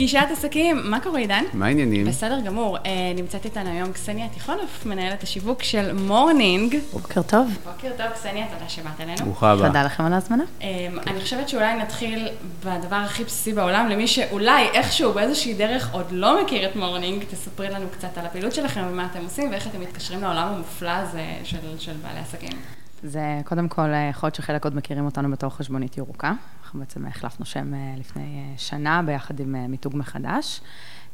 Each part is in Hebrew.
פגישת עסקים, מה קורה עידן? מה העניינים? בסדר גמור. אה, נמצאת איתנו היום קסניה תיכונוב, מנהלת השיווק של מורנינג. בוקר טוב. בוקר טוב, קסניה, תודה שבאת אלינו. ברוכה הבאה. תודה לכם על ההזמנה. אה, אני חושבת שאולי נתחיל בדבר הכי בסיסי בעולם, למי שאולי איכשהו באיזושהי דרך עוד לא מכיר את מורנינג, תספרי לנו קצת על הפעילות שלכם ומה אתם עושים ואיך אתם מתקשרים לעולם המופלא הזה של, של בעלי עסקים. זה קודם כל, אה, יכול להיות שחלק עוד מכירים אותנו בתור חשבונית ירוקה. אנחנו בעצם החלפנו שם אה, לפני אה, שנה ביחד עם מיתוג מחדש.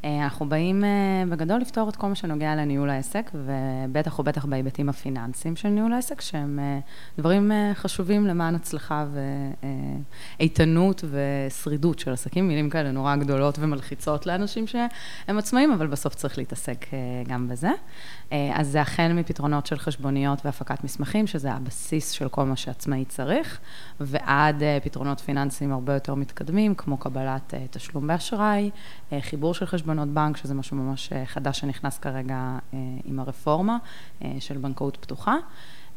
אנחנו באים בגדול לפתור את כל מה שנוגע לניהול העסק, ובטח ובטח בהיבטים הפיננסיים של ניהול העסק, שהם דברים חשובים למען הצלחה ואיתנות ושרידות של עסקים, מילים כאלה נורא גדולות ומלחיצות לאנשים שהם עצמאים, אבל בסוף צריך להתעסק גם בזה. אז זה החל מפתרונות של חשבוניות והפקת מסמכים, שזה הבסיס של כל מה שעצמאי צריך, ועד פתרונות פיננסיים הרבה יותר מתקדמים, כמו קבלת תשלום באשראי, חיבור של חשבונות בנק, שזה משהו ממש חדש שנכנס כרגע עם הרפורמה של בנקאות פתוחה.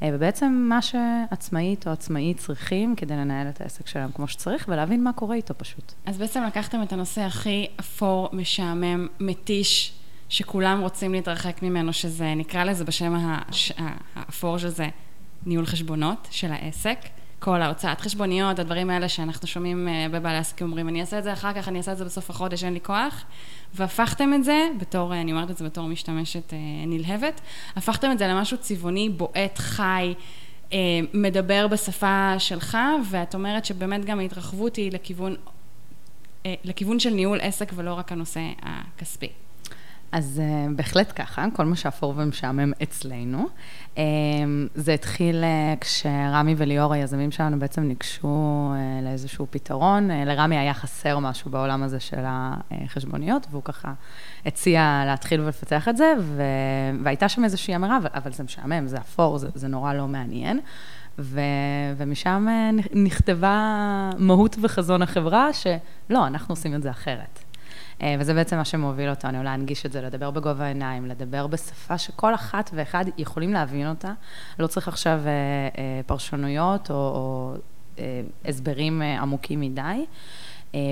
ובעצם מה שעצמאית או עצמאי צריכים כדי לנהל את העסק שלהם כמו שצריך, ולהבין מה קורה איתו פשוט. אז בעצם לקחתם את הנושא הכי אפור, משעמם, מתיש, שכולם רוצים להתרחק ממנו, שזה, נקרא לזה בשם האפור של זה, ניהול חשבונות של העסק. כל ההוצאת חשבוניות, הדברים האלה שאנחנו שומעים אה, בבעלי עסקים אומרים, אני אעשה את זה אחר כך, אני אעשה את זה בסוף החודש, אין לי כוח. והפכתם את זה, בתור, אני אומרת את זה בתור משתמשת אה, נלהבת, הפכתם את זה למשהו צבעוני, בועט, חי, אה, מדבר בשפה שלך, ואת אומרת שבאמת גם ההתרחבות היא לכיוון, לכיוון של ניהול עסק ולא רק הנושא הכספי. אז uh, בהחלט ככה, כל מה שאפור ומשעמם אצלנו. Um, זה התחיל uh, כשרמי וליאור, היזמים שלנו, בעצם ניגשו uh, לאיזשהו פתרון. Uh, לרמי היה חסר משהו בעולם הזה של החשבוניות, והוא ככה הציע להתחיל ולפתח את זה, ו... והייתה שם איזושהי אמירה, אבל, אבל זה משעמם, זה אפור, זה, זה נורא לא מעניין. ו... ומשם נכתבה מהות וחזון החברה, שלא, אנחנו עושים את זה אחרת. אה, וזה בעצם מה שמוביל אותנו, להנגיש את זה, לדבר בגובה העיניים, לדבר בשפה שכל אחת ואחד יכולים להבין אותה. לא צריך עכשיו אה, אה, פרשנויות או, או הסברים עמוקים מדי.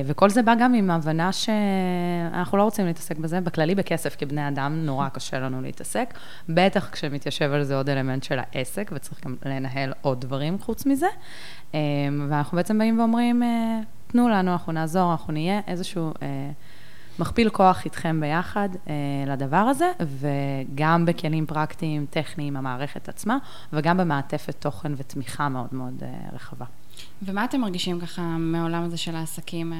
וכל זה בא גם עם ההבנה שאנחנו לא רוצים להתעסק בזה, בכללי בכסף כבני אדם נורא קשה לנו להתעסק, בטח כשמתיישב על זה עוד אלמנט של העסק, וצריך גם לנהל עוד דברים חוץ מזה. ואנחנו בעצם באים ואומרים, תנו לנו, אנחנו נעזור, אנחנו נהיה איזשהו... מכפיל כוח איתכם ביחד אה, לדבר הזה, וגם בכלים פרקטיים, טכניים, המערכת עצמה, וגם במעטפת תוכן ותמיכה מאוד מאוד אה, רחבה. ומה אתם מרגישים ככה מהעולם הזה של העסקים? אה,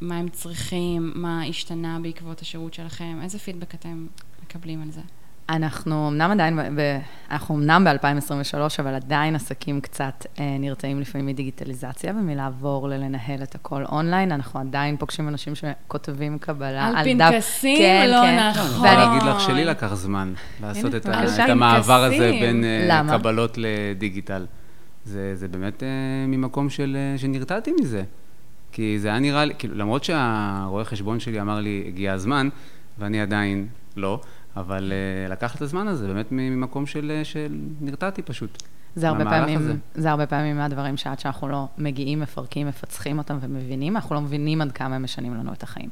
מה הם צריכים? מה השתנה בעקבות השירות שלכם? איזה פידבק אתם מקבלים על זה? אנחנו אמנם עדיין, ב, אנחנו אמנם ב-2023, אבל עדיין עסקים קצת אה, נרתעים לפעמים מדיגיטליזציה ומלעבור ללנהל את הכל אונליין. אנחנו עדיין פוגשים אנשים שכותבים קבלה על, על פנקסים? כן, לא כן. נכון. ואני אגיד לך שלי לקח זמן לעשות את, ה, את המעבר הזה בין אה, למה? קבלות לדיגיטל. זה, זה באמת אה, ממקום של, אה, שנרתעתי מזה. כי זה היה נראה לי, כאילו, למרות שהרואה חשבון שלי אמר לי, הגיע הזמן, ואני עדיין לא. אבל uh, לקח את הזמן הזה, באמת ממקום של, אה, של נרתעתי פשוט. זה הרבה פעמים, הזה. זה הרבה פעמים מהדברים שעד שאנחנו לא מגיעים, מפרקים, מפצחים אותם ומבינים, אנחנו לא מבינים עד כמה הם משנים לנו את החיים.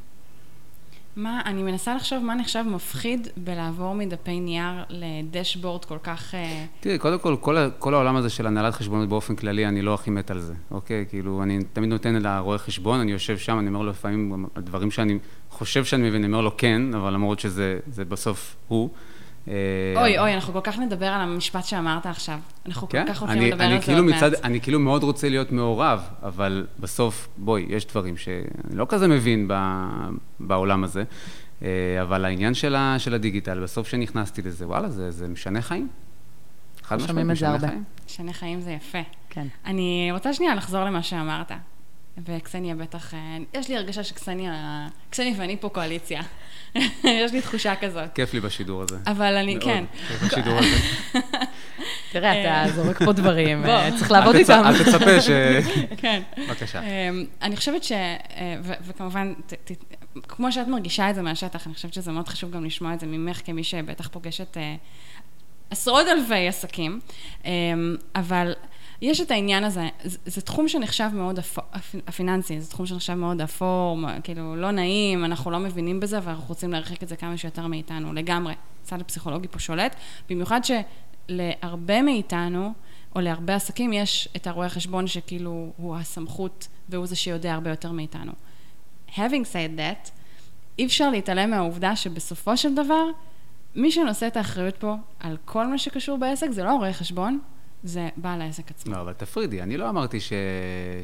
מה, אני מנסה לחשוב מה נחשב מפחיד בלעבור מדפי נייר לדשבורד כל כך... אה, תראי, קודם כל, כל, כל העולם הזה של הנהלת חשבונות באופן כללי, אני לא הכי מת על זה, אוקיי? כאילו, אני תמיד נותן לרואה חשבון, אני יושב שם, אני אומר לו לפעמים, דברים שאני חושב שאני מבין, אני אומר לו כן, אבל למרות שזה בסוף הוא. אה, אוי, אוי, אנחנו כל כך נדבר על המשפט שאמרת עכשיו. אנחנו כן? כל כך הולכים לדבר על זה כאילו עוד מעט. אני כאילו מאוד רוצה להיות מעורב, אבל בסוף, בואי, יש דברים שאני לא כזה מבין ב, בעולם הזה, אה, אבל העניין של, ה, של הדיגיטל, בסוף כשנכנסתי לזה, וואלה, זה, זה משנה חיים. חד משמעית, משנה חיים. משנה חיים זה יפה. כן. אני רוצה שנייה לחזור למה שאמרת. וקסניה בטח, אה, יש לי הרגשה שקסניה, קסניה ואני פה קואליציה. יש לי תחושה כזאת. כיף לי בשידור הזה. אבל אני, כן. כיף בשידור הזה. תראה, אתה זורק פה דברים, אה, צריך לעבוד איתם. אל תצפה ש... כן. בבקשה. אני חושבת ש... אה, וכמובן, כמו שאת מרגישה את זה מהשטח, אני חושבת שזה מאוד חשוב גם לשמוע את זה ממך, כמי שבטח פוגשת עשרות אלפי עסקים, אבל... יש את העניין הזה, זה, זה תחום שנחשב מאוד, אפור, הפיננסי, זה תחום שנחשב מאוד אפור, כאילו לא נעים, אנחנו לא מבינים בזה ואנחנו רוצים להרחיק את זה כמה שיותר מאיתנו, לגמרי. הצד הפסיכולוגי פה שולט, במיוחד שלהרבה מאיתנו, או להרבה עסקים, יש את הרואה חשבון שכאילו הוא הסמכות והוא זה שיודע הרבה יותר מאיתנו. Having said that, אי אפשר להתעלם מהעובדה שבסופו של דבר, מי שנושא את האחריות פה על כל מה שקשור בעסק זה לא רואה חשבון, זה בעל העסק עצמו. לא, אבל תפרידי, אני לא אמרתי ש...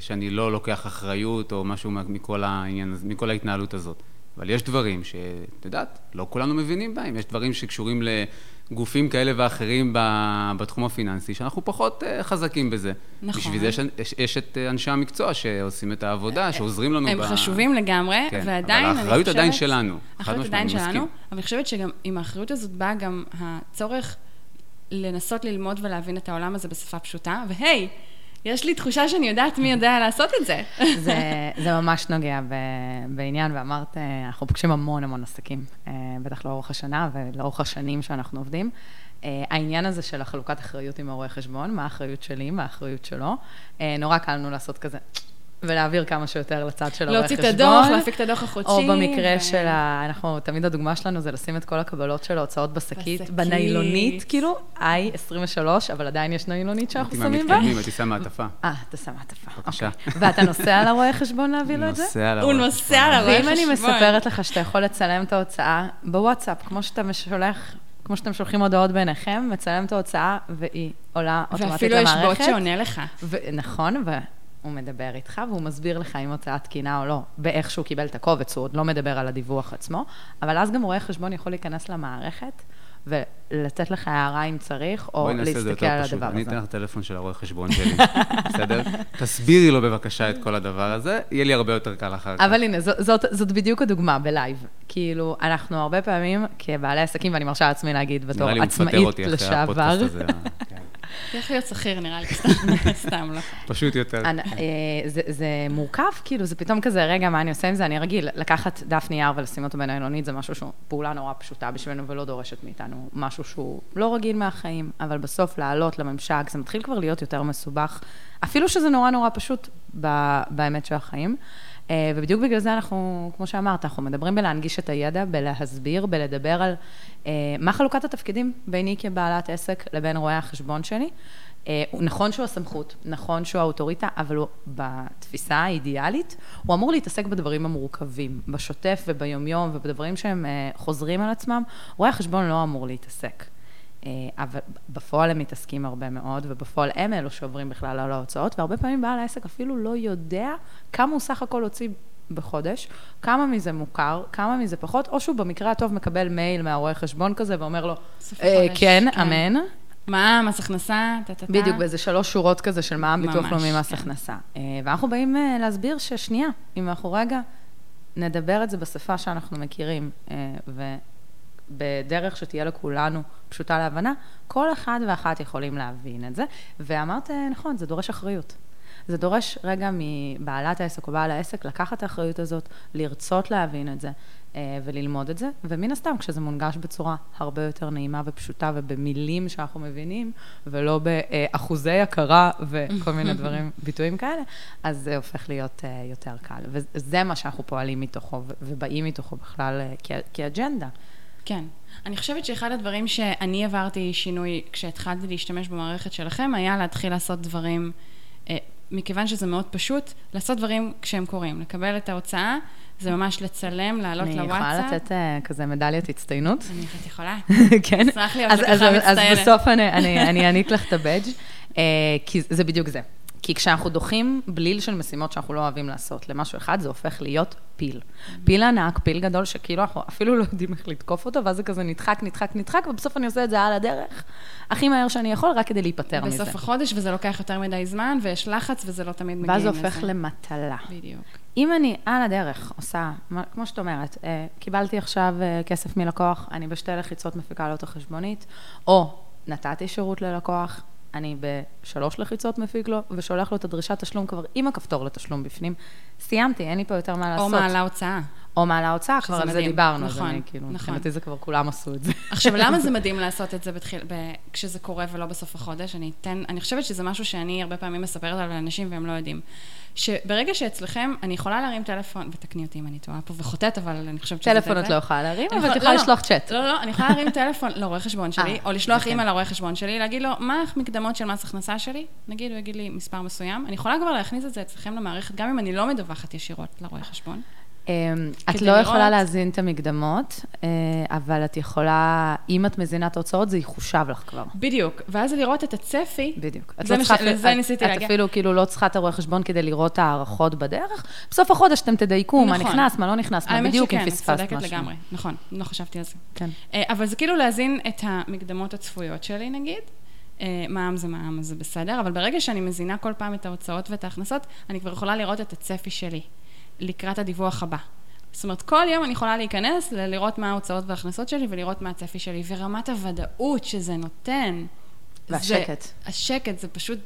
שאני לא לוקח אחריות או משהו מכל, העניין, מכל ההתנהלות הזאת. אבל יש דברים שאת יודעת, לא כולנו מבינים בהם. יש דברים שקשורים לגופים כאלה ואחרים בתחום הפיננסי, שאנחנו פחות אה, חזקים בזה. נכון. בשביל זה יש, יש, יש את אנשי המקצוע שעושים את העבודה, אה, שעוזרים לנו. הם ב... חשובים לגמרי, כן, ועדיין אני חושבת... אבל האחריות עדיין שלנו. האחריות עדיין שלנו, אבל אני חושבת שגם עם האחריות הזאת בא גם הצורך לנסות ללמוד ולהבין את העולם הזה בשפה פשוטה, והי, יש לי תחושה שאני יודעת מי יודע לעשות את זה. זה, זה ממש נוגע ב, בעניין, ואמרת, אה, אנחנו פוגשים המון המון עסקים, אה, בטח לאורך השנה ולאורך השנים שאנחנו עובדים. אה, העניין הזה של החלוקת אחריות עם הרואה חשבון, מה האחריות שלי, מה האחריות שלו, נורא קל לנו לעשות כזה. ולהעביר כמה שיותר לצד של הרואה חשבון. להוציא את הדוח, להפיק את הדוח החודשי. או במקרה ו... של ה... אנחנו, תמיד הדוגמה שלנו זה לשים את כל הקבלות של ההוצאות בשקית, בניילונית, כאילו, איי 23, אבל עדיין יש ניילונית שאנחנו שמים בה. מתקדמים, הייתי שם מעטפה. אה, אתה שם מעטפה. בבקשה. אוקיי. ואתה נוסע לרואה חשבון להביא לו את זה? נוסע לרואה חשבון. הוא נוסע לרואה חשבון. ואם אני מספרת לך שאתה יכול לצלם את ההוצאה בוואטסאפ, כמו שאתה שולח כמו שאתם שולחים הודעות ביניכם, מצלם את ההוצאה, והיא עולה אוטומטית למערכת. ואפילו יש בוט שעונה לך. נכון, הוא מדבר איתך והוא מסביר לך אם הוצאה תקינה או לא, באיך שהוא קיבל את הקובץ, הוא עוד לא מדבר על הדיווח עצמו, אבל אז גם רואה חשבון יכול להיכנס למערכת ולתת לך הערה אם צריך, או להסתכל על הדבר הזה. אני אתן לך טלפון של הרואה חשבון שלי, בסדר? תסבירי לו בבקשה את כל הדבר הזה, יהיה לי הרבה יותר קל אחר כך. אבל הנה, זאת, זאת, זאת בדיוק הדוגמה בלייב. כאילו, אנחנו הרבה פעמים, כבעלי עסקים, ואני מרשה לעצמי להגיד בתור עצמאית לשעבר, צריך להיות שכיר, נראה לי, סתם לא. פשוט יותר. אה, זה מורכב, כאילו, זה פתאום כזה, רגע, מה אני עושה עם זה? אני רגיל, לקחת דף נייר ולשים אותו בניילונית, זה משהו שהוא פעולה נורא פשוטה בשבילנו ולא דורשת מאיתנו משהו שהוא לא רגיל מהחיים, אבל בסוף לעלות לממשק, זה מתחיל כבר להיות יותר מסובך, אפילו שזה נורא נורא פשוט באמת של החיים. אה, ובדיוק בגלל זה אנחנו, כמו שאמרת, אנחנו מדברים בלהנגיש את הידע, בלהסביר, בלדבר על אה, מה חלוקת התפקידים ביני כבעלת עסק לבין רואי החשבון שלי. אה, נכון שהוא הסמכות, נכון שהוא האוטוריטה, אבל הוא, בתפיסה האידיאלית, הוא אמור להתעסק בדברים המורכבים, בשוטף וביומיום ובדברים שהם חוזרים על עצמם. רואי החשבון לא אמור להתעסק. אבל בפועל הם מתעסקים הרבה מאוד, ובפועל הם אלו שעוברים בכלל על ההוצאות, והרבה פעמים בעל העסק אפילו לא יודע כמה הוא סך הכל הוציא בחודש, כמה מזה מוכר, כמה מזה פחות, או שהוא במקרה הטוב מקבל מייל מהרואה חשבון כזה ואומר לו, אה, כן, כן, אמן. מע"מ, מס הכנסה, טה-טה-טה. בדיוק, באיזה שלוש שורות כזה של מע"מ, ביטוח לאומי, מס כן. הכנסה. אה, ואנחנו באים אה, להסביר ששנייה, אם אנחנו רגע נדבר את זה בשפה שאנחנו מכירים, ובדרך שתהיה לכולנו פשוטה להבנה, כל אחד ואחת יכולים להבין את זה. ואמרת, נכון, זה דורש אחריות. זה דורש רגע מבעלת העסק או בעל העסק לקחת את האחריות הזאת, לרצות להבין את זה אה, וללמוד את זה, ומן הסתם, כשזה מונגש בצורה הרבה יותר נעימה ופשוטה ובמילים שאנחנו מבינים, ולא באחוזי הכרה וכל מיני דברים, ביטויים כאלה, אז זה הופך להיות אה, יותר קל. וזה מה שאנחנו פועלים מתוכו ובאים מתוכו בכלל אה, כאג'נדה. כן. אני חושבת שאחד הדברים שאני עברתי שינוי כשהתחלתי להשתמש במערכת שלכם, היה להתחיל לעשות דברים מכיוון שזה מאוד פשוט, לעשות דברים כשהם קורים. לקבל את ההוצאה, זה ממש לצלם, לעלות לוואטסאפ. אני יכולה לתת uh, כזה מדליית הצטיינות? אני את יכולה. כן? אשמח להיות ככה מצטיינת. אז בסוף אני אעניק לך את הבאג', uh, כי זה בדיוק זה. כי כשאנחנו דוחים בליל של משימות שאנחנו לא אוהבים לעשות למשהו אחד, זה הופך להיות פיל. פיל ענק, פיל גדול, שכאילו אנחנו אפילו לא יודעים איך לתקוף אותו, ואז זה כזה נדחק, נדחק, נדחק, ובסוף אני עושה את זה על הדרך, הכי מהר שאני יכול, רק כדי להיפטר מזה. בסוף החודש, וזה לוקח יותר מדי זמן, ויש לחץ, וזה לא תמיד מגיע לזה. ואז זה הופך למטלה. בדיוק. אם אני על הדרך עושה, כמו שאת אומרת, אה, קיבלתי עכשיו אה, כסף מלקוח, אני בשתי לחיצות מפיקה לו את החשבונית, או נתתי שירות ללקוח, אני בשלוש לחיצות מפיק לו, ושולח לו את הדרישת תשלום כבר עם הכפתור לתשלום בפנים. סיימתי, אין לי פה יותר מה לעשות. או מעלה הוצאה. או מעלה הוצאה, כבר על זה דיברנו. נכון, אני, כאילו, נכון. מבחינתי זה כבר כולם עשו את זה. עכשיו, למה זה מדהים לעשות את זה בתחיל, ב, כשזה קורה ולא בסוף החודש? אני אתן, אני חושבת שזה משהו שאני הרבה פעמים מספרת על אנשים והם לא יודעים. שברגע שאצלכם, אני יכולה להרים טלפון, ותקני אותי אם אני טועה פה וחוטאת, אבל אני חושבת שזה... טלפון את לא יכולה להרים, אבל את יכולה לא, לשלוח צ'אט. לא, לא, אני יכולה להרים טלפון לרואה חשבון שלי, אה, או לשלוח אימייל לרואה חשבון שלי, להגיד לו, מה המקדמות של מס הכנסה שלי? נגיד, הוא יגיד לי מספר מסוים. אני יכולה כבר להכניס את זה אצלכם למערכת, גם אם אני לא מדווחת ישירות לרואה חשבון. אמ, את לא יכולה להזין את המקדמות, אה, אבל את יכולה, אם את מזינה את ההוצאות, זה יחושב לך כבר. בדיוק, ואז לראות את הצפי. בדיוק. זה לא צריכה, לזה ניסיתי להגיע. את אפילו כאילו לא צריכה את הרואה חשבון כדי לראות את ההערכות בדרך. בסוף החודש אתם תדייקו מה נכון. נכנס, מה לא נכנס, מה בדיוק אם פספסת משהו. האמת שכן, צודקת לגמרי, נכון, לא חשבתי על זה. כן. אה, אבל זה כאילו להזין את המקדמות הצפויות שלי, נגיד. אה, מע"מ זה מע"מ, אז זה בסדר, אבל ברגע שאני מזינה כל פעם את ההוצאות ואת ההכנסות, אני כבר יכולה לראות את הצפי שלי. לקראת הדיווח הבא. זאת אומרת, כל יום אני יכולה להיכנס, לראות מה ההוצאות וההכנסות שלי ולראות מה הצפי שלי, ורמת הוודאות שזה נותן. והשקט. זה, השקט זה פשוט...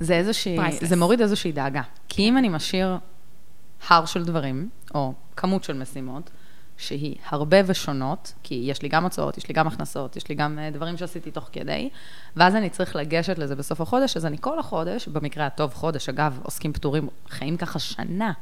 זה איזושהי, פרייסלס. זה מוריד איזושהי דאגה. כי אם אני משאיר הר של דברים, או כמות של משימות, שהיא הרבה ושונות, כי יש לי גם הוצאות, יש לי גם הכנסות, יש לי גם אה, דברים שעשיתי תוך כדי, ואז אני צריך לגשת לזה בסוף החודש, אז אני כל החודש, במקרה הטוב חודש, אגב, עוסקים פטורים, חיים ככה שנה.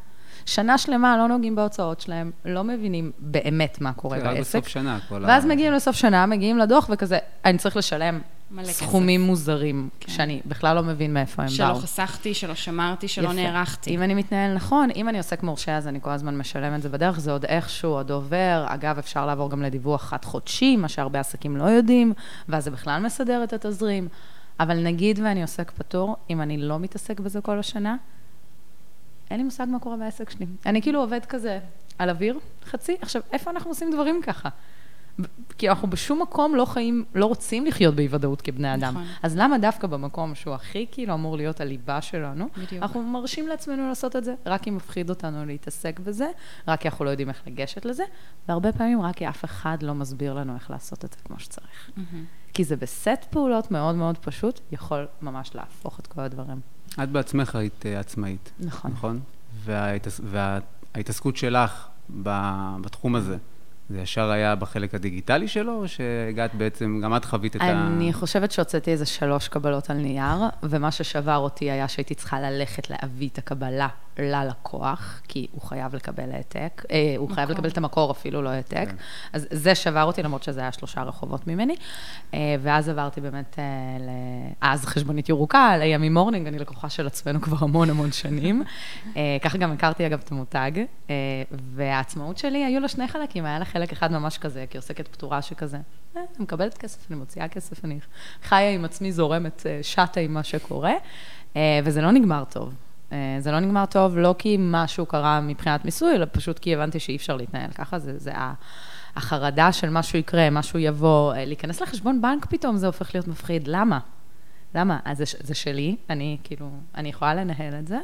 שנה שלמה לא נוגעים בהוצאות שלהם, לא מבינים באמת מה קורה בעסק. רק בסוף שנה. כל ואז ה... מגיעים לסוף שנה, מגיעים לדוח וכזה, אני צריך לשלם סכומים כסף. מוזרים, כן. שאני בכלל לא מבין מאיפה הם שלא באו. שלא חסכתי, שלא שמרתי, שלא יפה. נערכתי. אם אני מתנהל נכון, אם אני עוסק מורשה, אז אני כל הזמן משלם את זה בדרך, זה עוד איכשהו עוד עובר. אגב, אפשר לעבור גם לדיווח חד-חודשי, מה שהרבה עסקים לא יודעים, ואז זה בכלל מסדר את התזרים. אבל נגיד ואני עוסק פטור, אם אני לא מתעסק בזה כל השנה, אין לי מושג מה קורה בעסק שלי. אני כאילו עובד כזה על אוויר, חצי. עכשיו, איפה אנחנו עושים דברים ככה? כי אנחנו בשום מקום לא חיים, לא רוצים לחיות באי-ודאות כבני אדם. נכון. אז למה דווקא במקום שהוא הכי כאילו אמור להיות הליבה שלנו, בדיוק. אנחנו מרשים לעצמנו לעשות את זה, רק אם מפחיד אותנו להתעסק בזה, רק כי אנחנו לא יודעים איך לגשת לזה, והרבה פעמים רק כי אף אחד לא מסביר לנו איך לעשות את זה כמו שצריך. Mm-hmm. כי זה בסט פעולות מאוד מאוד פשוט, יכול ממש להפוך את כל הדברים. את בעצמך היית uh, עצמאית. נכון. נכון? וההתעס... וההתעסקות שלך בתחום הזה, זה ישר היה בחלק הדיגיטלי שלו, או שהגעת בעצם, גם את חווית את אני ה... אני חושבת שהוצאתי איזה שלוש קבלות על נייר, ומה ששבר אותי היה שהייתי צריכה ללכת להביא את הקבלה ללקוח, כי הוא חייב לקבל העתק, אה, הוא חייב לקבל את המקור אפילו, לא העתק. כן. אז זה שבר אותי, למרות שזה היה שלושה רחובות ממני. אה, ואז עברתי באמת, אה, ל... אז חשבונית ירוקה, לימים מורנינג, אני לקוחה של עצמנו כבר המון המון שנים. אה, ככה גם הכרתי אגב את המותג, אה, והעצמאות שלי, היו לה שני חלקים, היה לה חלק אחד ממש כזה, כעוסקת פטורה שכזה. אה, אני מקבלת כסף, אני מוציאה כסף, אני חיה עם עצמי, זורמת, אה, שטה עם מה שקורה, אה, וזה לא נגמר טוב. אה, זה לא נגמר טוב, לא כי משהו קרה מבחינת מיסוי, אלא פשוט כי הבנתי שאי אפשר להתנהל ככה, זה, זה החרדה של משהו יקרה, משהו יבוא, אה, להיכנס לחשבון בנק פתאום זה הופך להיות מפחיד, למה? למה? אז זה, זה שלי, אני כאילו, אני יכולה לנהל את זה.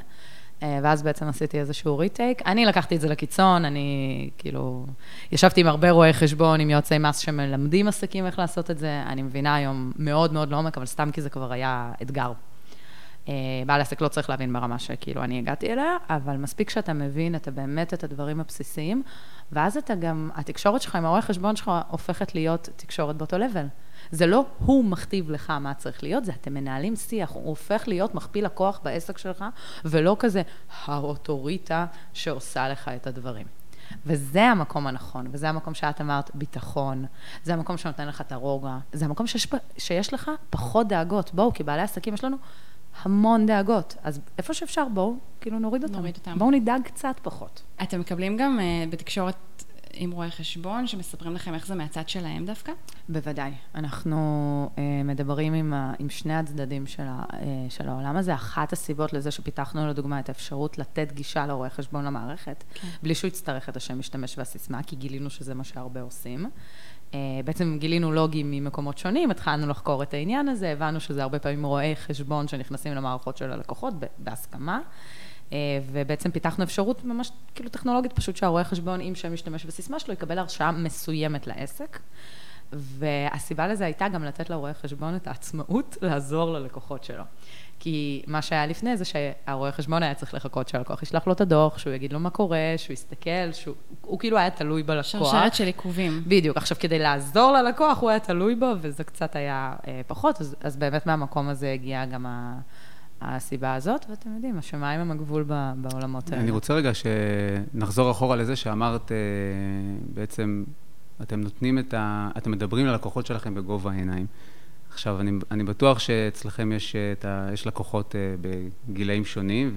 אה, ואז בעצם עשיתי איזשהו ריטייק. אני לקחתי את זה לקיצון, אני כאילו, ישבתי עם הרבה רואי חשבון, עם יועצי מס שמלמדים עסקים איך לעשות את זה. אני מבינה היום מאוד מאוד לעומק, אבל סתם כי זה כבר היה אתגר. אה, בעל עסק לא צריך להבין ברמה שכאילו אני הגעתי אליה, אבל מספיק שאתה מבין את באמת את הדברים הבסיסיים, ואז אתה גם, התקשורת שלך עם הרואה חשבון שלך הופכת להיות תקשורת באותו לבל. זה לא הוא מכתיב לך מה צריך להיות, זה אתם מנהלים שיח, הוא הופך להיות מכפיל הכוח בעסק שלך, ולא כזה האוטוריטה שעושה לך את הדברים. וזה המקום הנכון, וזה המקום שאת אמרת, ביטחון, זה המקום שנותן לך את הרוגע, זה המקום שיש, שיש לך פחות דאגות. בואו, כבעלי עסקים יש לנו המון דאגות. אז איפה שאפשר, בואו, כאילו נוריד אותם. נוריד אותם. בואו נדאג קצת פחות. אתם מקבלים גם uh, בתקשורת עם רואי חשבון, שמספרים לכם איך זה מהצד שלהם דווקא? בוודאי. אנחנו uh, מדברים עם, ה, עם שני הצדדים של, ה, uh, של העולם הזה. אחת הסיבות לזה שפיתחנו לדוגמה את האפשרות לתת גישה לרואי חשבון למערכת, כן. בלי שהוא יצטרך את השם משתמש והסיסמה, כי גילינו שזה מה שהרבה עושים. Uh, בעצם גילינו לוגים ממקומות שונים, התחלנו לחקור את העניין הזה, הבנו שזה הרבה פעמים רואי חשבון שנכנסים למערכות של הלקוחות בהסכמה. אה, ובעצם פיתחנו אפשרות ממש כאילו טכנולוגית, פשוט שהרואה חשבון עם שם משתמש וסיסמה שלו יקבל הרשאה מסוימת לעסק. והסיבה לזה הייתה גם לתת לרואה חשבון את העצמאות לעזור ללקוחות שלו. כי מה שהיה לפני זה שהרואה חשבון היה צריך לחכות שהלקוח ישלח לו את הדוח, שהוא יגיד לו מה קורה, שהוא יסתכל, שהוא הוא כאילו היה תלוי בלקוח. שרשרת של עיכובים. בדיוק. עכשיו, כדי לעזור ללקוח, הוא היה תלוי בו, וזה קצת היה אה, פחות, אז, אז באמת מהמקום הזה הגיעה גם ה... הסיבה הזאת, ואתם יודעים, השמיים הם הגבול בעולמות האלה. אני רוצה רגע שנחזור אחורה לזה שאמרת, אה, בעצם, אתם נותנים את ה... אתם מדברים ללקוחות שלכם בגובה העיניים. עכשיו, אני, אני בטוח שאצלכם יש, את ה, יש לקוחות אה, בגילאים שונים,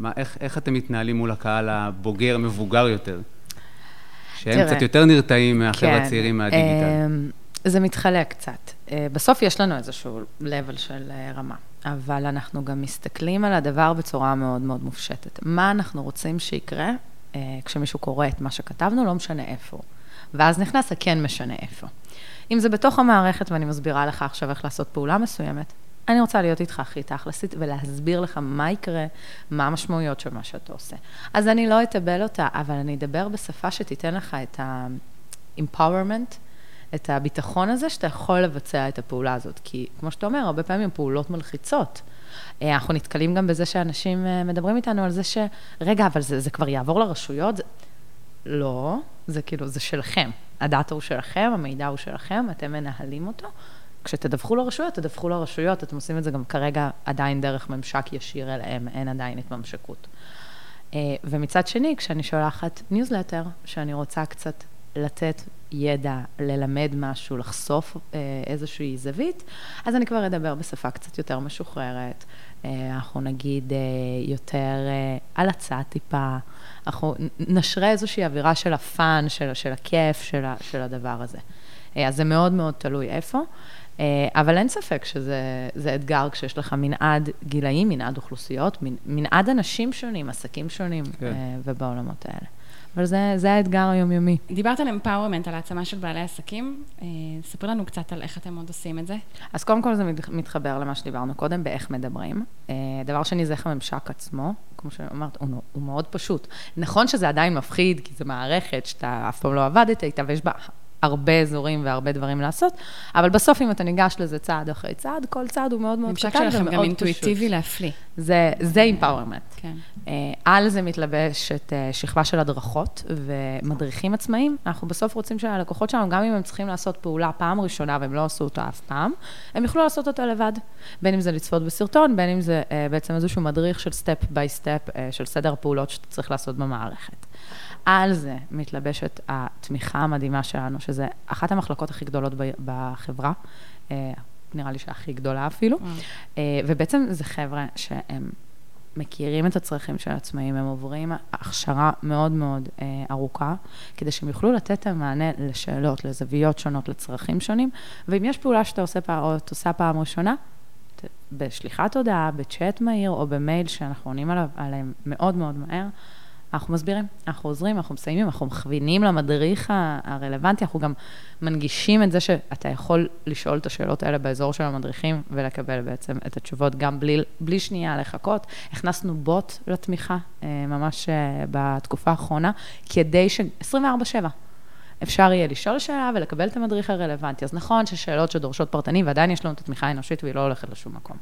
ואיך אתם מתנהלים מול הקהל הבוגר, מבוגר יותר? שהם תראה, קצת יותר נרתעים מהחבר'ה כן, הצעירים מהדיגיטל. אמ, זה מתחלק קצת. אה, בסוף יש לנו איזשהו level של אה, רמה, אבל אנחנו גם מסתכלים על הדבר בצורה מאוד מאוד מופשטת. מה אנחנו רוצים שיקרה כשמישהו קורא את מה שכתבנו, לא משנה איפה. ואז נכנס הכן משנה איפה. אם זה בתוך המערכת ואני מסבירה לך עכשיו איך לעשות פעולה מסוימת, אני רוצה להיות איתך הכי תכלסית ולהסביר לך מה יקרה, מה המשמעויות של מה שאתה עושה. אז אני לא אתבל אותה, אבל אני אדבר בשפה שתיתן לך את ה-empowerment, את הביטחון הזה שאתה יכול לבצע את הפעולה הזאת. כי כמו שאתה אומר, הרבה פעמים פעולות מלחיצות. אה, אנחנו נתקלים גם בזה שאנשים אה, מדברים איתנו על זה ש... רגע, אבל זה, זה כבר יעבור לרשויות? זה... לא, זה כאילו, זה שלכם. הדאטה הוא שלכם, המידע הוא שלכם, אתם מנהלים אותו. כשתדווחו לרשויות, תדווחו לרשויות, אתם עושים את זה גם כרגע עדיין דרך ממשק ישיר אליהם, אין עדיין התממשקות. אה, ומצד שני, כשאני שולחת ניוזלטר, שאני רוצה קצת לתת ידע, ללמד משהו, לחשוף אה, איזושהי זווית, אז אני כבר אדבר בשפה קצת יותר משוחררת. אה, אנחנו נגיד יותר על הצעה טיפה, אנחנו נשרה איזושהי אווירה של הפאן, של, של הכיף, של, של הדבר הזה. אז זה מאוד מאוד תלוי איפה. אה, אבל אין ספק שזה אתגר כשיש לך מנעד גילאים, מנעד אוכלוסיות, מנעד אנשים שונים, עסקים שונים, כן. אה, ובעולמות האלה. אבל זה, זה האתגר היומיומי. דיברת על אמפאורמנט, על העצמה של בעלי עסקים. אה, ספר לנו קצת על איך אתם עוד עושים את זה. אז קודם כל זה מתחבר למה שדיברנו קודם, באיך מדברים. דבר שני זה איך הממשק עצמו, כמו שאמרת, הוא, הוא מאוד פשוט. נכון שזה עדיין מפחיד, כי זו מערכת שאתה אף פעם לא עבדת איתה, ויש בה הרבה אזורים והרבה דברים לעשות, אבל בסוף אם אתה ניגש לזה צעד אחרי צעד, כל צעד הוא מאוד מאוד קטן ומאוד פשוט. ממשק שלכם גם אינטואיטיבי להפליא. זה, זה empowerment. כן. אה, על זה מתלבשת אה, שכבה של הדרכות ומדריכים עצמאיים. אנחנו בסוף רוצים שהלקוחות שלנו, גם אם הם צריכים לעשות פעולה פעם ראשונה והם לא עשו אותה אף פעם, הם יוכלו לעשות אותה לבד. בין אם זה לצפות בסרטון, בין אם זה אה, בעצם איזשהו מדריך של step by step, של סדר הפעולות שאתה צריך לעשות במערכת. על זה מתלבשת התמיכה המדהימה שלנו, שזה אחת המחלקות הכי גדולות בחברה, אה, נראה לי שהכי גדולה אפילו, mm. ובעצם זה חבר'ה שהם מכירים את הצרכים של עצמאים, הם עוברים הכשרה מאוד מאוד אה, ארוכה, כדי שהם יוכלו לתת את המענה לשאלות, לזוויות שונות, לצרכים שונים, ואם יש פעולה שאתה עושה פעם, או את עושה פעם ראשונה, בשליחת הודעה, בצ'אט מהיר או במייל שאנחנו עונים עליו, עליהם מאוד מאוד מהר, אנחנו מסבירים, אנחנו עוזרים, אנחנו מסיימים, אנחנו מכווינים למדריך הרלוונטי, אנחנו גם מנגישים את זה שאתה יכול לשאול את השאלות האלה באזור של המדריכים ולקבל בעצם את התשובות גם בלי, בלי שנייה לחכות. הכנסנו בוט לתמיכה אה, ממש אה, בתקופה האחרונה, כדי ש... 24-7. אפשר יהיה לשאול שאלה ולקבל את המדריך הרלוונטי. אז נכון ששאלות שדורשות פרטני, ועדיין יש לנו את התמיכה האנושית והיא לא הולכת לשום מקום.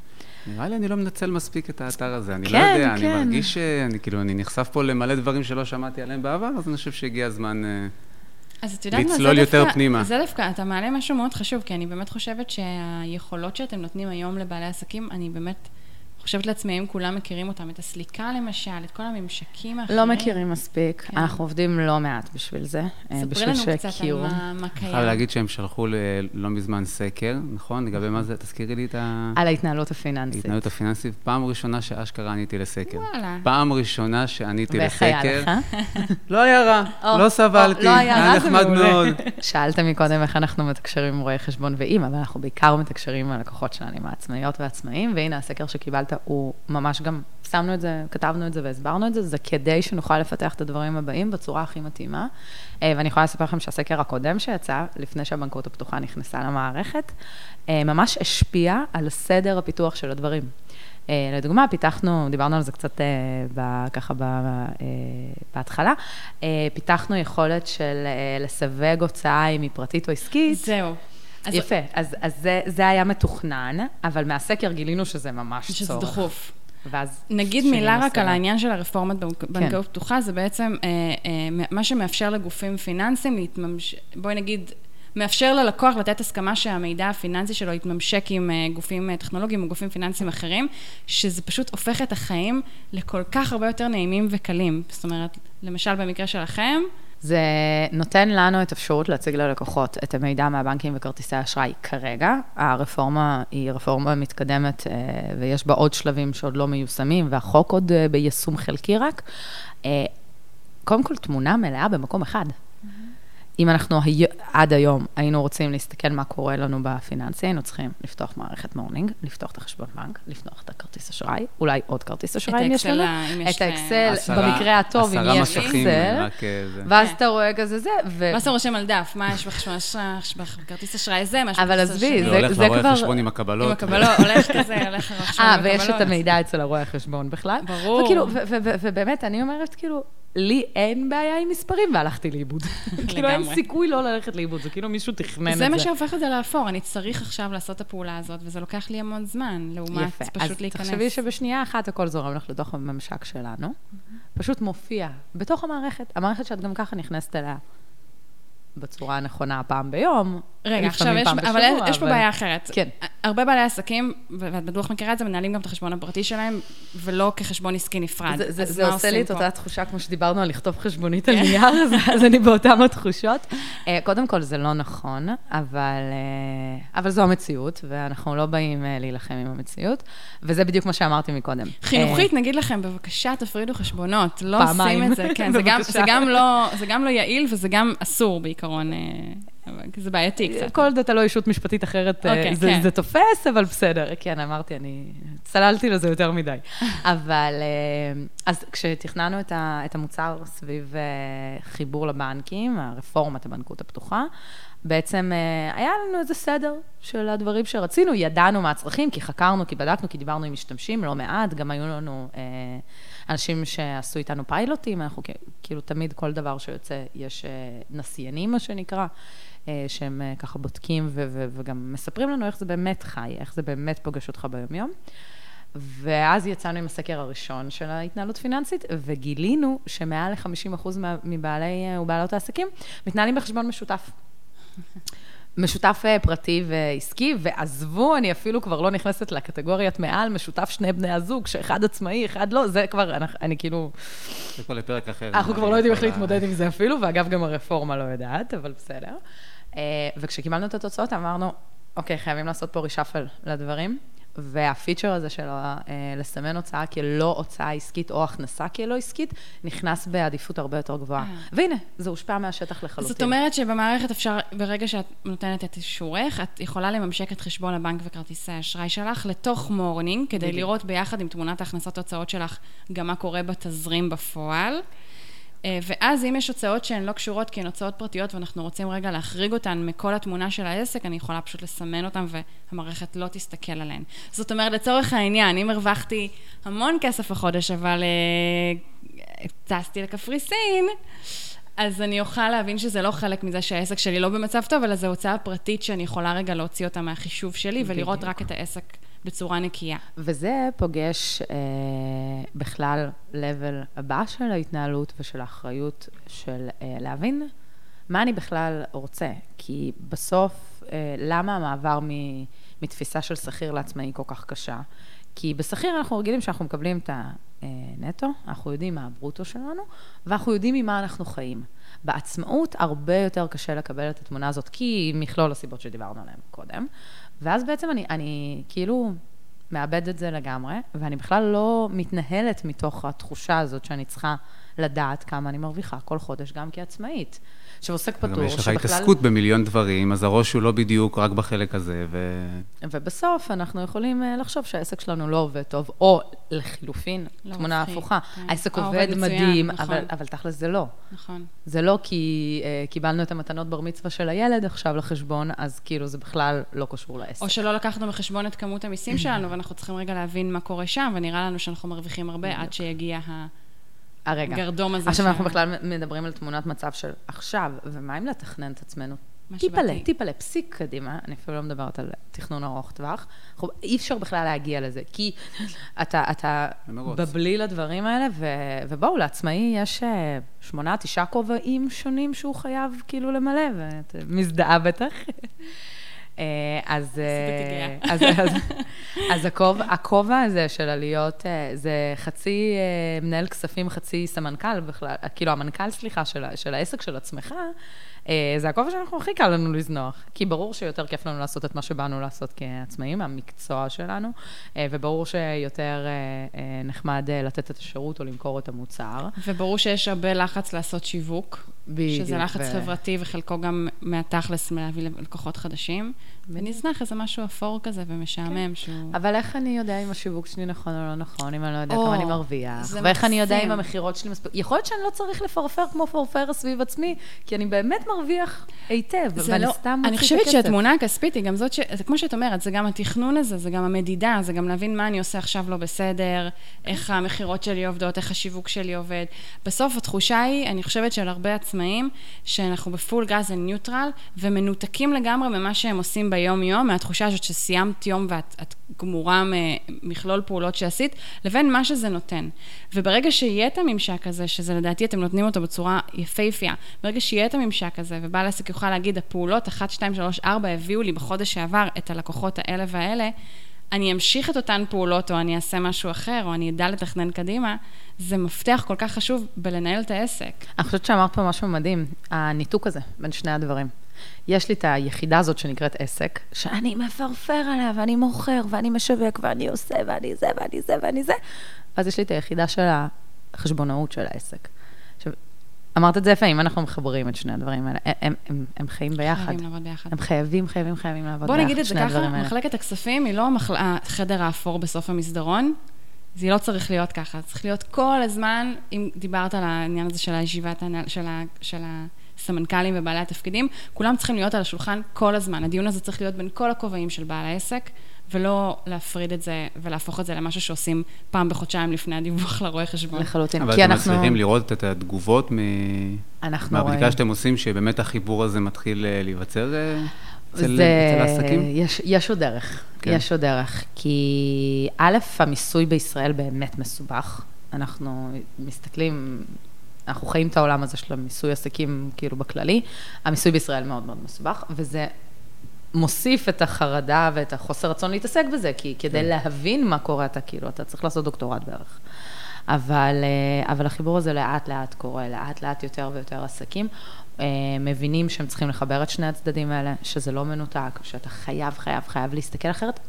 נראה לי אני לא מנצל מספיק את האתר הזה, אני לא כן, לא יודע, כן. אני מרגיש שאני כאילו, אני נחשף פה למלא דברים שלא שמעתי עליהם בעבר, אז אני חושב שהגיע הזמן אה, אז את יודעת מה, לצלול יותר דווקא, פנימה. זה דווקא, אתה מעלה משהו מאוד חשוב, כי אני באמת חושבת שהיכולות שאתם נותנים היום לבעלי עסקים, אני באמת... חושבת לעצמי, אם כולם מכירים אותם, את הסליקה למשל, את כל הממשקים האחרים. לא מכירים מספיק, כן. אנחנו עובדים לא מעט בשביל זה, אה, בשביל שיכירו. ספרי לנו קצת על מה, מה קיים. אני חייב להגיד שהם שלחו לא מזמן סקר, נכון? לגבי מה זה, תזכירי לי את ה... על ההתנהלות הפיננסית. ההתנהלות הפיננסית, פעם ראשונה שאשכרה עניתי לסקר. וואלה. פעם ראשונה שעניתי לסקר. ואיך היה לך? לא היה רע, לא סבלתי, לא היה נחמד מאוד. שאלת מקודם איך אנחנו מתקשרים עם רואי חשבון ואימא, אבל אנחנו בעיקר מתקשרים עם הלקוחות שלנו, עם העצמאיות והעצמאים, והנה הסקר שקיבלת הוא ממש גם, שמנו את זה, כתבנו את זה והסברנו את זה, זה כדי שנוכל לפתח את הדברים הבאים בצורה הכי מתאימה. אה, ואני יכולה לספר לכם שהסקר הקודם שיצא, לפני שהבנקאות הפתוחה נכנסה למערכת, אה, ממש השפיע על סדר הפיתוח של הדברים. אה, לדוגמה, פיתחנו, דיברנו על זה קצת ככה בהתחלה, פיתחנו יכולת של לסווג הוצאה אם היא פרטית או עסקית. זהו. אז יפה, אז, אז זה, זה היה מתוכנן, אבל מהסקר גילינו שזה ממש שזה צורך. שזה דחוף. ואז... נגיד מילה רק על העניין של הרפורמת בנקאות כן. פתוחה, זה בעצם אה, אה, מה שמאפשר לגופים פיננסיים להתממש... בואי נגיד, מאפשר ללקוח לתת הסכמה שהמידע הפיננסי שלו יתממשק עם אה, גופים אה, טכנולוגיים או גופים פיננסיים אחרים, שזה פשוט הופך את החיים לכל כך הרבה יותר נעימים וקלים. זאת אומרת, למשל במקרה שלכם, זה נותן לנו את אפשרות להציג ללקוחות את המידע מהבנקים וכרטיסי אשראי כרגע. הרפורמה היא רפורמה מתקדמת אה, ויש בה עוד שלבים שעוד לא מיושמים, והחוק עוד אה, ביישום חלקי רק. אה, קודם כל, תמונה מלאה במקום אחד. אם אנחנו. עד היום היינו רוצים להסתכל מה קורה לנו בפיננסי, היינו צריכים לפתוח מערכת מורנינג, לפתוח את החשבון בנק, לפתוח את הכרטיס אשראי, אולי עוד כרטיס אשראי אם יש לנו. את האקסל, במקרה הטוב, אם יש אקסל, ואז אתה רואה כזה זה, ו... מה אתה רושם על דף? מה יש בחשבון אשראי, בכרטיס אשראי זה, מה יש אבל עזבי, זה כבר... זה הולך לרואה חשבון עם הקבלות. עם הקבלות, הולך כזה, הולך לרואה חשבון עם הקבלות. אה, ויש את המידע אצל הרואה חשבון בכלל. ברור. ובאמת, אני אומרת, כאילו, לי אין בעיה עם מספרים, והלכתי לאיבוד. כאילו, אין סיכוי לא ללכת לאיבוד, זה כאילו מישהו תכנן את זה. זה מה שהופך את זה לאפור, אני צריך עכשיו לעשות את הפעולה הזאת, וזה לוקח לי המון זמן, לעומת יפה. פשוט להיכנס. אז תחשבי שבשנייה אחת הכל זורם לך לתוך הממשק שלנו, פשוט מופיע בתוך המערכת, המערכת שאת גם ככה נכנסת אליה. בצורה הנכונה פעם ביום, רגע, עכשיו יש, בשבוע, אבל יש פה בעיה אחרת. כן. הרבה בעלי עסקים, ואת בטוח מכירה את זה, מנהלים גם את החשבון הפרטי שלהם, ולא כחשבון עסקי נפרד. זה, זה, זה עושה לי את אותה תחושה, כמו שדיברנו על לכתוב חשבונית על כן. נייר, אז אני באותן התחושות. אה, קודם כל, זה לא נכון, אבל, אה, אבל זו המציאות, ואנחנו לא באים אה, להילחם עם המציאות, וזה בדיוק מה שאמרתי מקודם. חינוכית, נגיד לכם, בבקשה, תפרידו חשבונות, לא עושים את זה. כן, זה גם, זה, גם לא, זה גם לא יעיל וזה גם אסור בעיקרון. זה בעייתי קצת. כל עוד אתה לא ישות משפטית אחרת, okay, אה, אוקיי, זה, כן. זה תופס, אבל בסדר. כן, אמרתי, אני צללתי לזה יותר מדי. אבל, אה, אז כשתכננו את, ה, את המוצר סביב אה, חיבור לבנקים, הרפורמת הבנקאות הפתוחה, בעצם היה לנו איזה סדר של הדברים שרצינו, ידענו מה הצרכים, כי חקרנו, כי בדקנו, כי דיברנו עם משתמשים לא מעט, גם היו לנו אנשים שעשו איתנו פיילוטים, אנחנו כאילו תמיד כל דבר שיוצא, יש נסיינים, מה שנקרא. אה, שהם אה, ככה בודקים ו- ו- וגם מספרים לנו איך זה באמת חי, איך זה באמת פוגש אותך ביומיום. ואז יצאנו עם הסקר הראשון של ההתנהלות פיננסית, וגילינו שמעל ל-50% מבעלי אה, ובעלות העסקים מתנהלים בחשבון משותף. משותף פרטי ועסקי, ועזבו, אני אפילו כבר לא נכנסת לקטגוריית מעל, משותף שני בני הזוג, שאחד עצמאי, אחד לא, זה כבר, אני, אני כאילו... זה כבר לפרק אחר. אנחנו כבר לא יודעים איך להתמודד עם זה אפילו, ואגב, גם הרפורמה לא יודעת, אבל בסדר. אה, וכשקיבלנו את התוצאות אמרנו, אוקיי, חייבים לעשות פה רישאפל לדברים, והפיצ'ר הזה של אה, לסמן הוצאה כלא הוצאה עסקית או הכנסה כלא עסקית, נכנס בעדיפות הרבה יותר גבוהה. אה. והנה, זה הושפע מהשטח לחלוטין. זאת אומרת שבמערכת אפשר, ברגע שאת נותנת את אישורך, את יכולה לממשק את חשבון הבנק וכרטיסי האשראי שלך לתוך מורנינג, כדי לראות ביחד עם תמונת ההכנסות הוצאות שלך גם מה קורה בתזרים בפועל. אה, ואז אם יש הוצאות שהן לא קשורות כי הן הוצאות פרטיות ואנחנו רוצים רגע להחריג אותן מכל התמונה של העסק, אני יכולה פשוט לסמן אותן והמערכת לא תסתכל עליהן. זאת אומרת, לצורך העניין, אם הרווחתי המון כסף החודש, אבל אה, טסתי לקפריסין, אז אני אוכל להבין שזה לא חלק מזה שהעסק שלי לא במצב טוב, אלא זו הוצאה פרטית שאני יכולה רגע להוציא אותה מהחישוב שלי ולראות רק את העסק בצורה נקייה. וזה פוגש אה, בכלל level הבא של ההתנהלות ושל האחריות של אה, להבין מה אני בכלל רוצה. כי בסוף, אה, למה המעבר מ, מתפיסה של שכיר לעצמאי כל כך קשה? כי בשכיר אנחנו רגילים שאנחנו מקבלים את הנטו, אנחנו יודעים מה הברוטו שלנו, ואנחנו יודעים ממה אנחנו חיים. בעצמאות הרבה יותר קשה לקבל את התמונה הזאת, כי מכלול הסיבות שדיברנו עליהן קודם. ואז בעצם אני, אני כאילו מאבדת את זה לגמרי, ואני בכלל לא מתנהלת מתוך התחושה הזאת שאני צריכה לדעת כמה אני מרוויחה כל חודש, גם כעצמאית. עכשיו, עוסק פטור, שבכלל... יש לך התעסקות במיליון דברים, אז הראש הוא לא בדיוק רק בחלק הזה, ו... ובסוף אנחנו יכולים אה, לחשוב שהעסק שלנו לא עובד טוב, או לחילופין, לא תמונה מפחיד, הפוכה. כן. העסק עובד מדהים, נכון. אבל, אבל תכל'ס זה לא. נכון. זה לא כי uh, קיבלנו את המתנות בר מצווה של הילד עכשיו לחשבון, אז כאילו זה בכלל לא קשור לעסק. או שלא לקחנו בחשבון את כמות המיסים שלנו, ואנחנו צריכים רגע להבין מה קורה שם, ונראה לנו שאנחנו מרוויחים הרבה עד שיגיע ה... הרגע. הגרדום הזה. עכשיו, ש... אנחנו בכלל מדברים על תמונת מצב של עכשיו, ומה אם לתכנן את עצמנו? טיפלה, טיפלה, פסיק קדימה, אני אפילו לא מדברת על תכנון ארוך טווח. אי אפשר בכלל להגיע לזה, כי אתה, אתה בבלי לדברים האלה, ו, ובואו, לעצמאי יש אה, שמונה, תשעה כובעים שונים שהוא חייב כאילו למלא, ואת מזדהה בטח. אה, אז, אה, אז, אז, אז הכובע, הכובע הזה של עליות, אה, זה חצי מנהל כספים, חצי סמנכ"ל בכלל, כאילו המנכ"ל, סליחה, של, של העסק של עצמך, זה הכובע שאנחנו הכי קל לנו לזנוח. כי ברור שיותר כיף לנו לעשות את מה שבאנו לעשות כעצמאים, המקצוע שלנו, וברור שיותר נחמד לתת את השירות או למכור את המוצר. וברור שיש הרבה לחץ לעשות שיווק. בדיוק. שזה לחץ ו... חברתי וחלקו גם מהתכלס להביא לקוחות חדשים. ונזנח איזה משהו אפור כזה ומשעמם כן. שהוא... אבל איך אני יודע אם השיווק שלי נכון או לא נכון, אם אני לא יודע כמה אני מרוויח? ואיך אני יודע אם המכירות שלי מספיק... יכול להיות שאני לא צריך לפרפר כמו פרפר סביב עצמי, כי אני באמת מרוויח היטב, ואני לא... סתם. אני חושבת שהתמונה הכספית היא גם זאת ש... זה כמו שאת אומרת, זה גם התכנון הזה, זה גם המדידה, זה גם להבין מה אני עושה עכשיו לא בסדר, איך המכירות שלי עובדות, איך השיווק שלי עובד. בסוף התחושה היא, אני חושבת של הרבה עצמאים, שאנחנו בפול גז וניוטרל, ומנותקים לגמרי ממה שהם עושים ביום-יום, מהתחושה הזאת שסיימת יום ואת גמורה ממכלול פעולות שעשית, לבין מה שזה נותן. וברגע שיהיה את הממשק הזה, שזה לדעתי אתם נותנים אותו בצורה יפהפייה, ברגע שיהיה את הממשק הזה, ובעל עסק יוכל להגיד, הפעולות 1, 2, 3, 4 הביאו לי בחודש שעבר את הלקוחות האלה והאלה, אני אמשיך את אותן פעולות, או אני אעשה משהו אחר, או אני אדע לתכנן קדימה, זה מפתח כל כך חשוב בלנהל את העסק. אני חושבת שאמרת פה משהו מדהים, הניתוק הזה בין שני הדברים. יש לי את היחידה הזאת שנקראת עסק, שאני מפרפר עליה, ואני מוכר, ואני משווק, ואני עושה, ואני זה, ואני זה, ואני זה. ואז יש לי את היחידה של החשבונאות של העסק. עכשיו, אמרת את זה יפה, אם אנחנו מחברים את שני הדברים האלה, הם, הם, הם, הם חיים ביחד. חייבים לעבוד ביחד. הם חייבים, חייבים, חייבים לעבוד ביחד, בוא נגיד את זה ככה, מחלקת הכספים היא לא המחל... החדר האפור בסוף המסדרון, זה לא צריך להיות ככה, צריך להיות כל הזמן, אם דיברת על העניין הזה של הישיבת, של, ה, של הסמנכ"לים ובעלי התפקידים, כולם צריכים להיות על השולחן כל הזמן. הדיון הזה צריך להיות בין כל הכובעים של בעל העסק, ולא להפריד את זה ולהפוך את זה למשהו שעושים פעם בחודשיים לפני הדיווח לרואה חשבון. לחלוטין, כי אנחנו... אבל אתם מצליחים לראות את התגובות מ... מהבדיקה רואים. שאתם עושים, שבאמת החיבור הזה מתחיל אה, להיווצר? אה? אצל, זה... אצל העסקים? יש, יש עוד דרך, כן. יש עוד דרך. כי א', המיסוי בישראל באמת מסובך. אנחנו מסתכלים, אנחנו חיים את העולם הזה של המיסוי עסקים כאילו בכללי. המיסוי בישראל מאוד מאוד מסובך, וזה מוסיף את החרדה ואת החוסר רצון להתעסק בזה, כי כדי כן. להבין מה קורה, אתה כאילו, אתה צריך לעשות דוקטורט בערך. אבל, אה, אבל החיבור הזה לאט לאט קורה, לאט לאט יותר ויותר עסקים אה, מבינים שהם צריכים לחבר את שני הצדדים האלה, שזה לא מנותק, שאתה חייב, חייב, חייב להסתכל אחרת.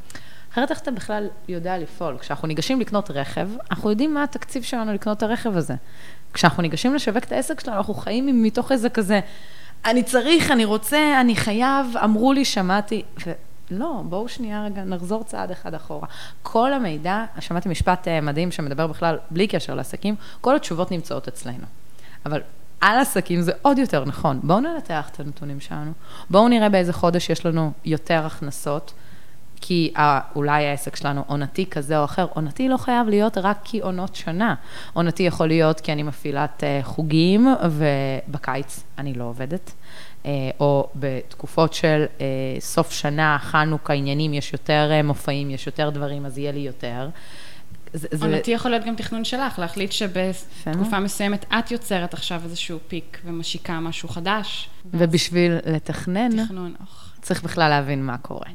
אחרת איך אתה בכלל יודע לפעול? כשאנחנו ניגשים לקנות רכב, אנחנו יודעים מה התקציב שלנו לקנות את הרכב הזה. כשאנחנו ניגשים לשווק את העסק שלנו, אנחנו חיים מתוך איזה כזה, אני צריך, אני רוצה, אני חייב, אמרו לי, שמעתי, ולא, בואו שנייה רגע, נחזור צעד אחד אחורה. כל המידע, שמעתי משפט אה, מדהים שמדבר בכלל, בלי קשר לעסקים, כל התשובות נמצאות אצלנו. אבל על עסקים זה עוד יותר נכון. בואו ננתח את הנתונים שלנו, בואו נראה באיזה חודש יש לנו יותר הכנסות, כי אולי העסק שלנו עונתי כזה או אחר. עונתי לא חייב להיות רק כי עונות שנה. עונתי יכול להיות כי אני מפעילת אה, חוגים, ובקיץ אני לא עובדת. אה, או בתקופות של אה, סוף שנה, חנוכה, עניינים, יש יותר מופעים, יש יותר דברים, אז יהיה לי יותר. זה... עונתי יכול להיות גם תכנון שלך, להחליט שבתקופה מסוימת את יוצרת עכשיו איזשהו פיק ומשיקה משהו חדש. ובשביל לתכנן, תכנון, צריך בכלל להבין מה קורה.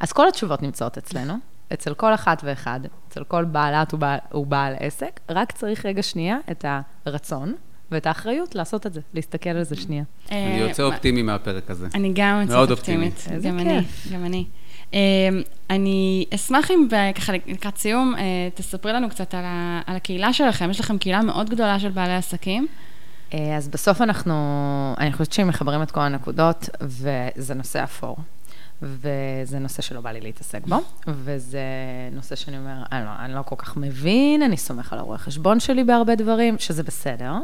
אז כל התשובות נמצאות אצלנו, אצל כל אחת ואחד, אצל כל בעלת ובעל, ובעל עסק, רק צריך רגע שנייה את הרצון. ואת האחריות לעשות את זה, להסתכל על זה שנייה. אני יוצא אופטימי מהפרק הזה. אני גם יוצאת אופטימית. גם אני, גם אני. אני אשמח אם ככה לקראת סיום, תספרי לנו קצת על, הקהילה שלכם. יש לכם קהילה מאוד גדולה של בעלי עסקים. אז בסוף אנחנו, אני חושבת שהם מחברים את כל הנקודות, וזה נושא אפור. וזה נושא שלא בא לי להתעסק בו, וזה נושא שאני אומר, אני לא, אני לא כל כך מבין, אני סומך על הרואה חשבון שלי בהרבה דברים, שזה בסדר,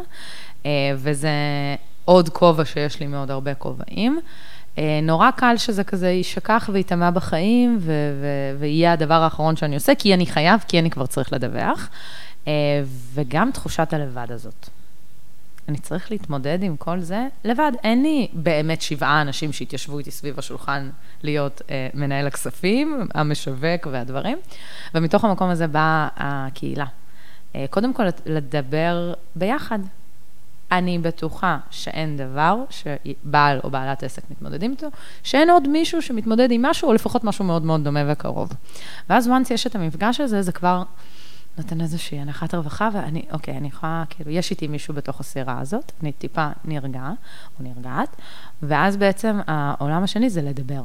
אה, וזה עוד כובע שיש לי מעוד הרבה כובעים. אה, נורא קל שזה כזה יישכח וייטמע בחיים, ו- ו- ויהיה הדבר האחרון שאני עושה, כי אני חייב, כי אני כבר צריך לדווח. אה, וגם תחושת הלבד הזאת. אני צריך להתמודד עם כל זה לבד. אין לי באמת שבעה אנשים שהתיישבו איתי סביב השולחן להיות אה, מנהל הכספים, המשווק והדברים, ומתוך המקום הזה באה הקהילה. אה, קודם כל, לדבר ביחד. אני בטוחה שאין דבר שבעל או בעלת עסק מתמודדים איתו, שאין עוד מישהו שמתמודד עם משהו, או לפחות משהו מאוד מאוד דומה וקרוב. ואז once יש את המפגש הזה, זה כבר... נותן איזושהי הנחת רווחה, ואני, אוקיי, אני יכולה, כאילו, יש איתי מישהו בתוך הסירה הזאת, אני טיפה נרגעה, או נרגעת, ואז בעצם העולם השני זה לדבר.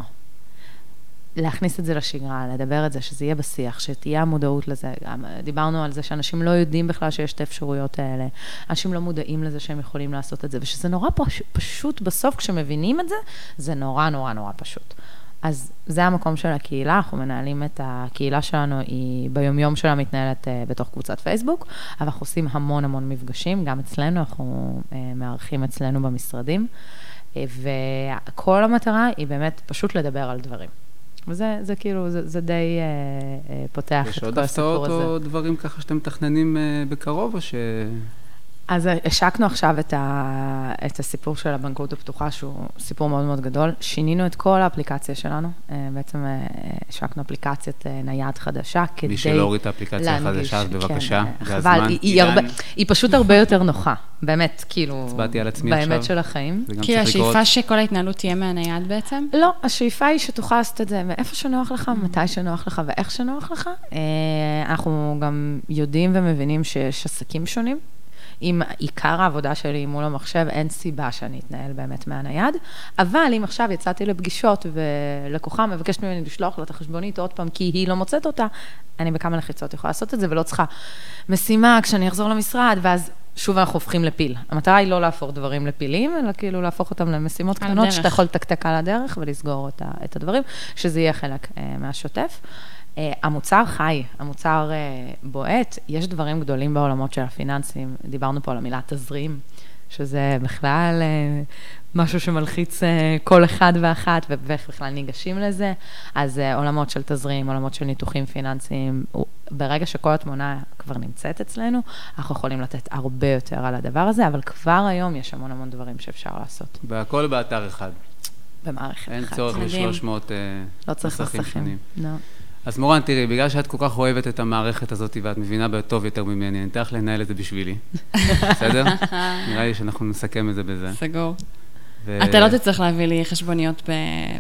להכניס את זה לשגרה, לדבר את זה, שזה יהיה בשיח, שתהיה המודעות לזה. גם דיברנו על זה שאנשים לא יודעים בכלל שיש את האפשרויות האלה. אנשים לא מודעים לזה שהם יכולים לעשות את זה, ושזה נורא פש, פשוט בסוף, כשמבינים את זה, זה נורא נורא נורא פשוט. אז זה המקום של הקהילה, אנחנו מנהלים את הקהילה שלנו, היא ביומיום שלה מתנהלת uh, בתוך קבוצת פייסבוק, אבל אנחנו עושים המון המון מפגשים, גם אצלנו, אנחנו uh, מארחים אצלנו במשרדים, uh, וכל המטרה היא באמת פשוט לדבר על דברים. וזה זה כאילו, זה, זה די uh, uh, פותח את כל הסיפור הזה. יש עוד הפתעות או דברים ככה שאתם מתכננים uh, בקרוב, או ש... אז השקנו עכשיו את, ה, את הסיפור של הבנקאות הפתוחה, שהוא סיפור מאוד מאוד גדול. שינינו את כל האפליקציה שלנו. אה, בעצם אה, השקנו אפליקציית אה, נייד חדשה כדי... מי שלא הוריד את האפליקציה החדשה, אז בבקשה, כן, זה חבל, הזמן. היא, היא, הרבה, היא פשוט הרבה יותר נוחה, באמת, כאילו... הצבעתי על עצמי באמת עכשיו. באמת של החיים. כי השאיפה שכל ההתנהלות תהיה מהנייד בעצם? לא, השאיפה היא שתוכל לעשות את זה מאיפה שנוח לך, מתי שנוח לך ואיך שנוח לך. אנחנו גם יודעים ומבינים שיש עסקים שונים. אם עיקר העבודה שלי מול המחשב, אין סיבה שאני אתנהל באמת מהנייד. אבל אם עכשיו יצאתי לפגישות ולקוחה מבקשת ממני לשלוח לה את החשבונית עוד פעם כי היא לא מוצאת אותה, אני בכמה לחיצות יכולה לעשות את זה ולא צריכה משימה כשאני אחזור למשרד, ואז שוב אנחנו הופכים לפיל. המטרה היא לא להפוך דברים לפילים, אלא כאילו להפוך אותם למשימות קטנות, שאתה יכול לתקתק על הדרך ולסגור את הדברים, שזה יהיה חלק אה, מהשוטף. Uh, המוצר חי, המוצר uh, בועט, יש דברים גדולים בעולמות של הפיננסים, דיברנו פה על המילה תזרים, שזה בכלל uh, משהו שמלחיץ כל אחד ואחת, ואיך בכלל ניגשים לזה, אז עולמות של תזרים, עולמות של ניתוחים פיננסיים, ברגע שכל התמונה כבר נמצאת אצלנו, אנחנו יכולים לתת הרבה יותר על הדבר הזה, אבל כבר היום יש המון המון דברים שאפשר לעשות. והכל באתר אחד. במערכת אין אחת. אין צורך ל-300 לא צריך מסכים. לא. אז מורן, תראי, בגלל שאת כל כך אוהבת את המערכת הזאת ואת מבינה טוב יותר ממני, אני אתן לך לנהל את זה בשבילי. בסדר? נראה לי שאנחנו נסכם את זה בזה. סגור. ו... אתה לא תצטרך להביא לי חשבוניות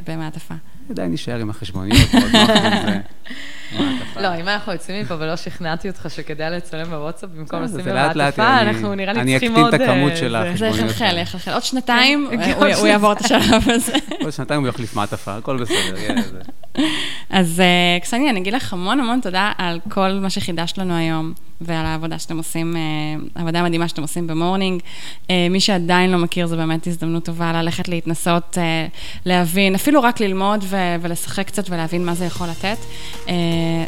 במעטפה. עדיין נשאר עם החשבוניות, מאוד נוח עם זה. לא, אם אנחנו יוצאים מפה ולא שכנעתי אותך שכדאי לצלם בוואטסאפ במקום לשים במעטפה, אנחנו נראה לי צריכים עוד... אני אקטין את הכמות של החשבוניות. זה יחלחל, יחלחל. עוד שנתיים כן, הוא יעבור את השלב הזה. עוד שנתיים הוא יחליף מעטפה, הכל בסדר. אז אה, קסניה, אני אגיד לך המון המון תודה על כל מה שחידשת לנו היום, ועל העבודה שאתם עושים, אה, העבודה המדהימה שאתם עושים במורנינג. אה, מי שעדיין לא מכיר, זו באמת הזדמנות טובה ללכת להתנסות, להבין, אפילו רק ללמוד ולשחק קצת ולהבין מה זה יכול לתת. אה,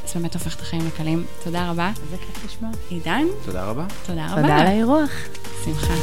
זה באמת הופך את החיים לקלים. תודה רבה. איזה כיף לשמוע. עידן. תודה רבה. תודה רבה. תודה על האירוח. שמחה.